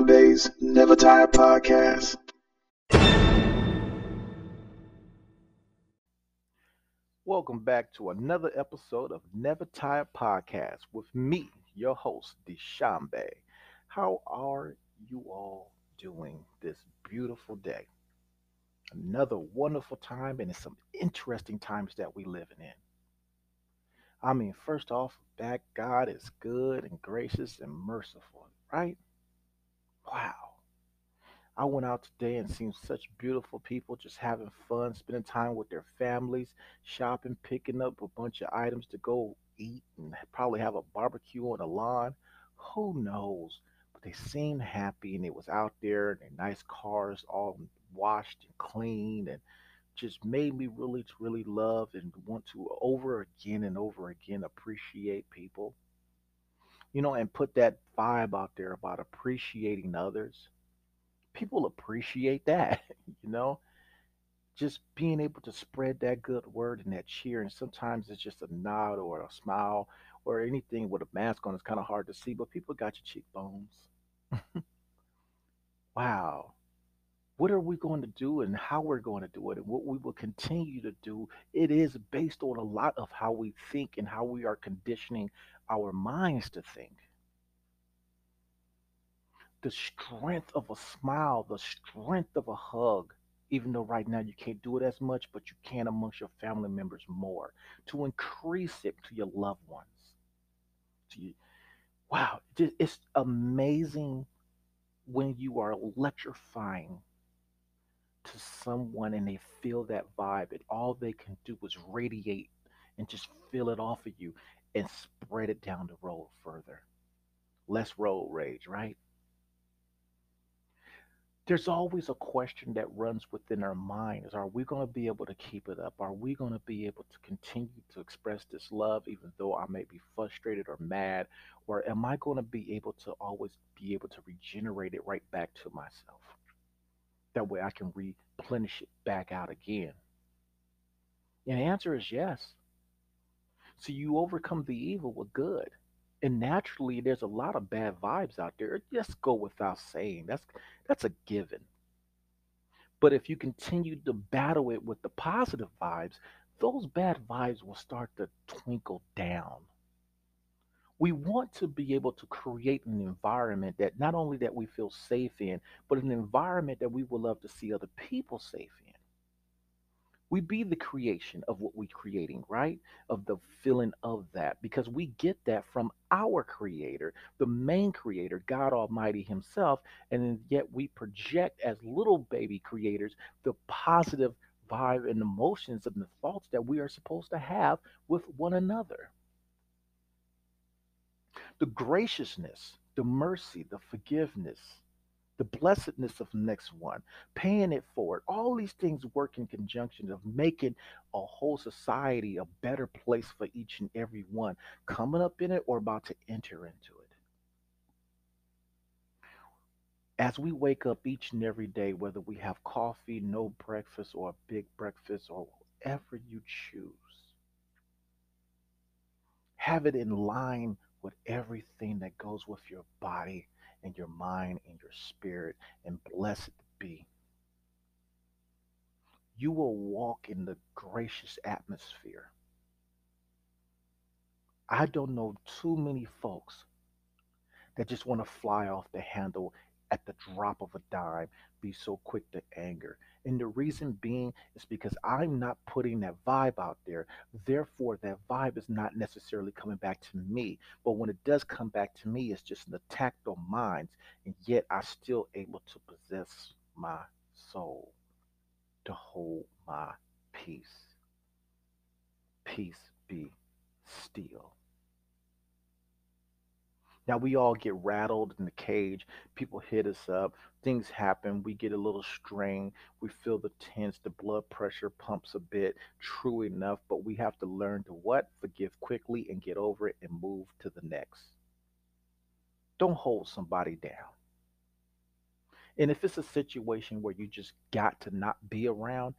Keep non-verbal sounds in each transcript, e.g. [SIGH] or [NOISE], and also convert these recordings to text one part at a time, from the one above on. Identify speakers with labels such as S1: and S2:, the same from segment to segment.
S1: Bay's Never Tired podcast.
S2: Welcome back to another episode of Never Tired Podcast with me, your host, Decheonbae. How are you all doing this beautiful day? Another wonderful time, and it's some interesting times that we're living in. I mean, first off, back God is good and gracious and merciful, right? Wow. I went out today and seen such beautiful people just having fun, spending time with their families, shopping, picking up a bunch of items to go eat and probably have a barbecue on the lawn. Who knows? But they seemed happy and it was out there and their nice cars all washed and clean and just made me really, really love and want to over again and over again appreciate people, you know, and put that vibe out there about appreciating others people appreciate that, [LAUGHS] you know. Just being able to spread that good word and that cheer, and sometimes it's just a nod or a smile or anything with a mask on. It's kind of hard to see, but people got your cheekbones. [LAUGHS] wow. What are we going to do and how we're going to do it and what we will continue to do? It is based on a lot of how we think and how we are conditioning our minds to think the strength of a smile, the strength of a hug, even though right now you can't do it as much, but you can amongst your family members more, to increase it to your loved ones. To you. Wow, it's amazing when you are electrifying to someone and they feel that vibe, and all they can do is radiate and just feel it off of you and spread it down the road further. Less road rage, right? there's always a question that runs within our minds. Are we going to be able to keep it up? Are we going to be able to continue to express this love even though I may be frustrated or mad? Or am I going to be able to always be able to regenerate it right back to myself? That way I can replenish it back out again. And the answer is yes. So you overcome the evil with good. And naturally there's a lot of bad vibes out there. Just go without saying. That's that's a given. But if you continue to battle it with the positive vibes those bad vibes will start to twinkle down we want to be able to create an environment that not only that we feel safe in but an environment that we would love to see other people safe in we be the creation of what we're creating, right? Of the feeling of that, because we get that from our creator, the main creator, God Almighty Himself. And yet we project as little baby creators the positive vibe and emotions and the thoughts that we are supposed to have with one another. The graciousness, the mercy, the forgiveness, the blessedness of next one, paying it forward. All these things work in conjunction of making a whole society a better place for each and every one coming up in it or about to enter into it. As we wake up each and every day, whether we have coffee, no breakfast, or a big breakfast, or whatever you choose, have it in line with everything that goes with your body and your mind and your spirit, and blessed be. You will walk in the gracious atmosphere. I don't know too many folks that just want to fly off the handle at the drop of a dime, be so quick to anger. And the reason being is because I'm not putting that vibe out there. Therefore, that vibe is not necessarily coming back to me. But when it does come back to me, it's just an attack on minds. And yet I'm still able to possess my soul to hold my peace. Peace be still. Now we all get rattled in the cage. People hit us up. Things happen. We get a little strain. We feel the tense. The blood pressure pumps a bit. True enough, but we have to learn to what? Forgive quickly and get over it and move to the next. Don't hold somebody down. And if it's a situation where you just got to not be around,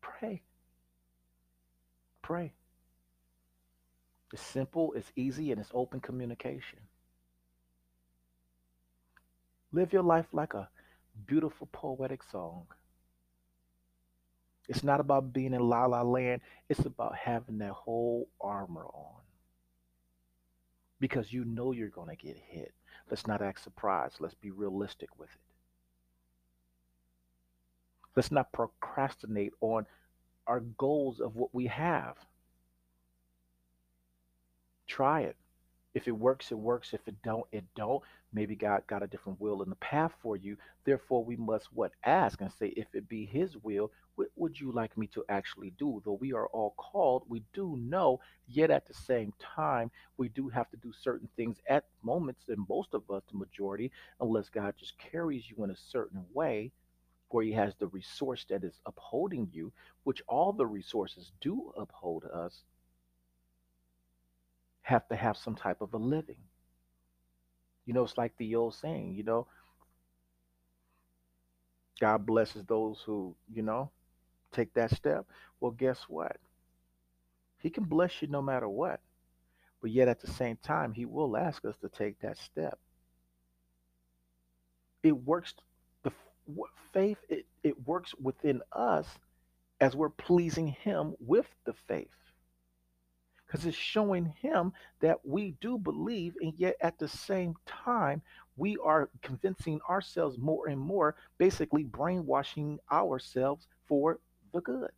S2: pray. Pray. It's simple, it's easy, and it's open communication. Live your life like a beautiful poetic song. It's not about being in la la land, it's about having that whole armor on because you know you're going to get hit. Let's not act surprised. Let's be realistic with it. Let's not procrastinate on our goals of what we have. Try it. If it works, it works. If it don't, it don't. Maybe God got a different will in the path for you. Therefore, we must what ask and say, if it be His will, what would you like me to actually do? Though we are all called, we do know. Yet at the same time, we do have to do certain things at moments, and most of us, the majority, unless God just carries you in a certain way, where He has the resource that is upholding you, which all the resources do uphold us have to have some type of a living. You know, it's like the old saying, you know, God blesses those who, you know, take that step. Well, guess what? He can bless you no matter what. But yet at the same time, he will ask us to take that step. It works the faith it, it works within us as we're pleasing him with the faith because it's showing him that we do believe, and yet at the same time, we are convincing ourselves more and more, basically brainwashing ourselves for the good.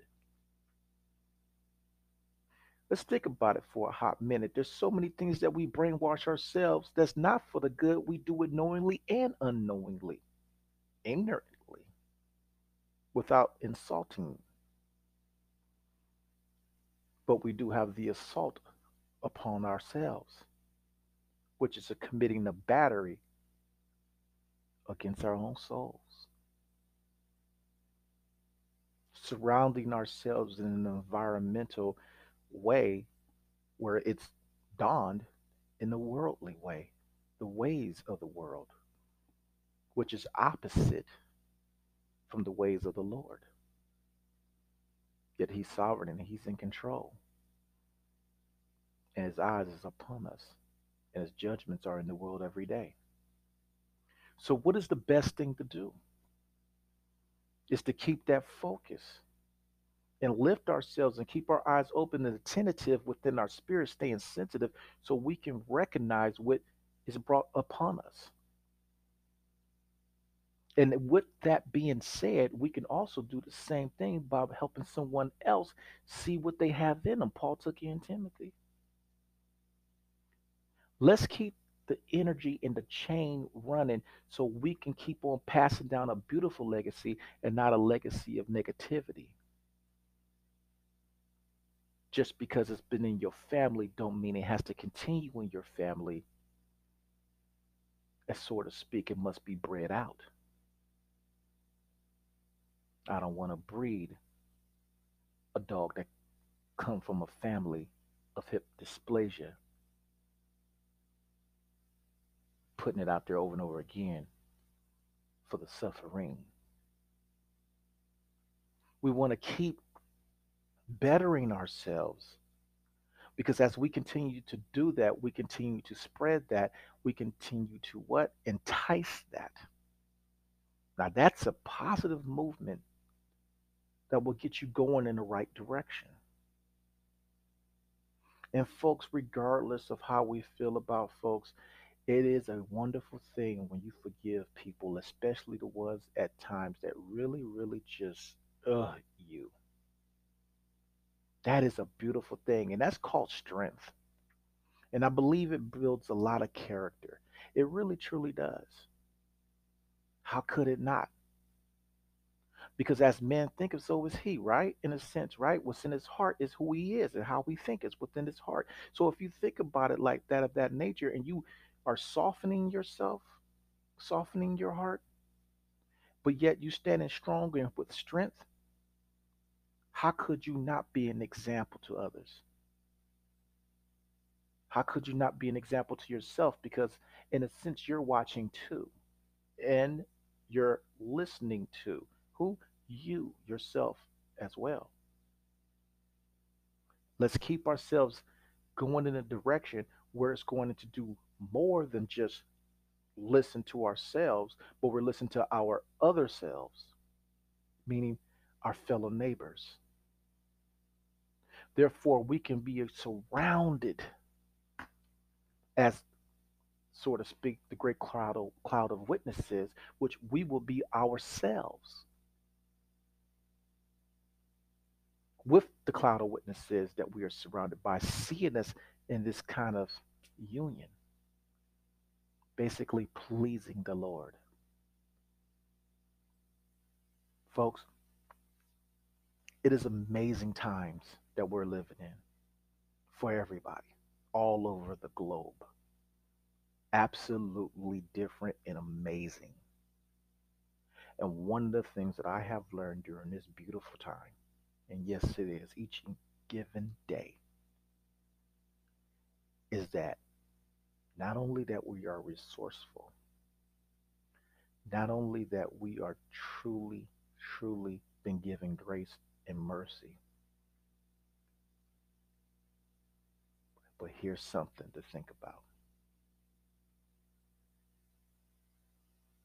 S2: Let's think about it for a hot minute. There's so many things that we brainwash ourselves that's not for the good. We do it knowingly and unknowingly, ignorantly, without insulting but we do have the assault upon ourselves, which is a committing a battery against our own souls. Surrounding ourselves in an environmental way where it's donned in the worldly way, the ways of the world, which is opposite from the ways of the Lord. Yet he's sovereign and he's in control. And his eyes is upon us. And his judgments are in the world every day. So what is the best thing to do? Is to keep that focus and lift ourselves and keep our eyes open and attentive within our spirit, staying sensitive so we can recognize what is brought upon us. And with that being said, we can also do the same thing by helping someone else see what they have in them. Paul took in Timothy. Let's keep the energy and the chain running so we can keep on passing down a beautiful legacy and not a legacy of negativity. Just because it's been in your family don't mean it has to continue in your family. As sort of speak, it must be bred out. I don't want to breed a dog that come from a family of hip dysplasia. Putting it out there over and over again for the suffering. We want to keep bettering ourselves because as we continue to do that, we continue to spread that, we continue to what? Entice that. Now that's a positive movement that will get you going in the right direction. And folks, regardless of how we feel about folks, it is a wonderful thing when you forgive people, especially the ones at times that really, really just ugh you. That is a beautiful thing, and that's called strength. And I believe it builds a lot of character. It really, truly does. How could it not? Because as men think of, so is he, right? In a sense, right? What's in his heart is who he is, and how we think is within his heart. So if you think about it like that, of that nature, and you are softening yourself, softening your heart, but yet you standing strong and with strength, how could you not be an example to others? How could you not be an example to yourself? Because in a sense, you're watching too, and you're listening to. Who? You yourself as well. Let's keep ourselves going in a direction where it's going to do more than just listen to ourselves, but we're listening to our other selves, meaning our fellow neighbors. Therefore, we can be surrounded, as so to speak, the great cloud of, cloud of witnesses, which we will be ourselves with the cloud of witnesses that we are surrounded by, seeing us in this kind of union, basically pleasing the Lord. Folks, it is amazing times that we're living in for everybody all over the globe. Absolutely different and amazing. And one of the things that I have learned during this beautiful time, and yes, it is each given day, is that not only that we are resourceful, not only that we are truly, truly been given grace and mercy, but here's something to think about.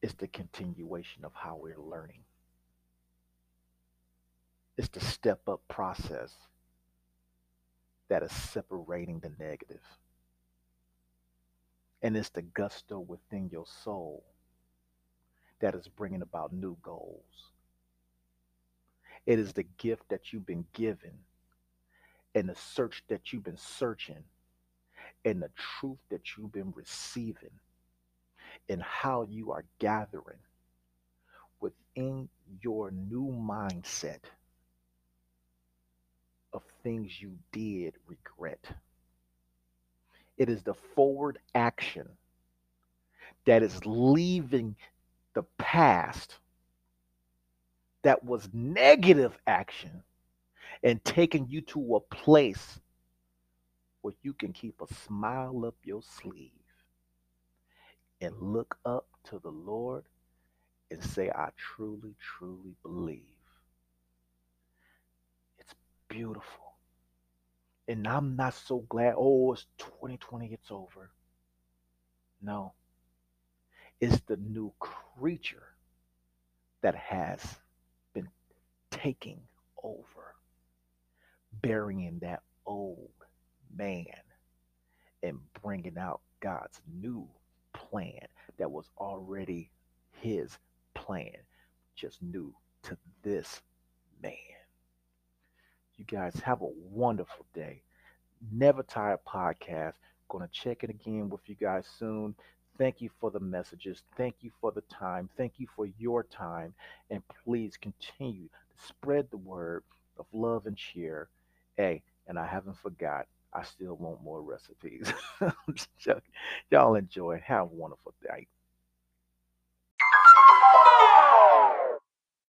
S2: It's the continuation of how we're learning. It's the step up process that is separating the negative. And it's the gusto within your soul that is bringing about new goals. It is the gift that you've been given and the search that you've been searching and the truth that you've been receiving and how you are gathering within your new mindset things you did regret. It is the forward action that is leaving the past that was negative action and taking you to a place where you can keep a smile up your sleeve and look up to the Lord and say, I truly, truly believe. It's beautiful. And I'm not so glad, oh, it's 2020, it's over. No, it's the new creature that has been taking over, burying that old man and bringing out God's new plan that was already his plan, just new to this man. You guys have a wonderful day. Never Tired Podcast. Going to check it again with you guys soon. Thank you for the messages. Thank you for the time. Thank you for your time. And please continue to spread the word of love and cheer. Hey, and I haven't forgot, I still want more recipes. [LAUGHS] Y'all enjoy. Have a wonderful day.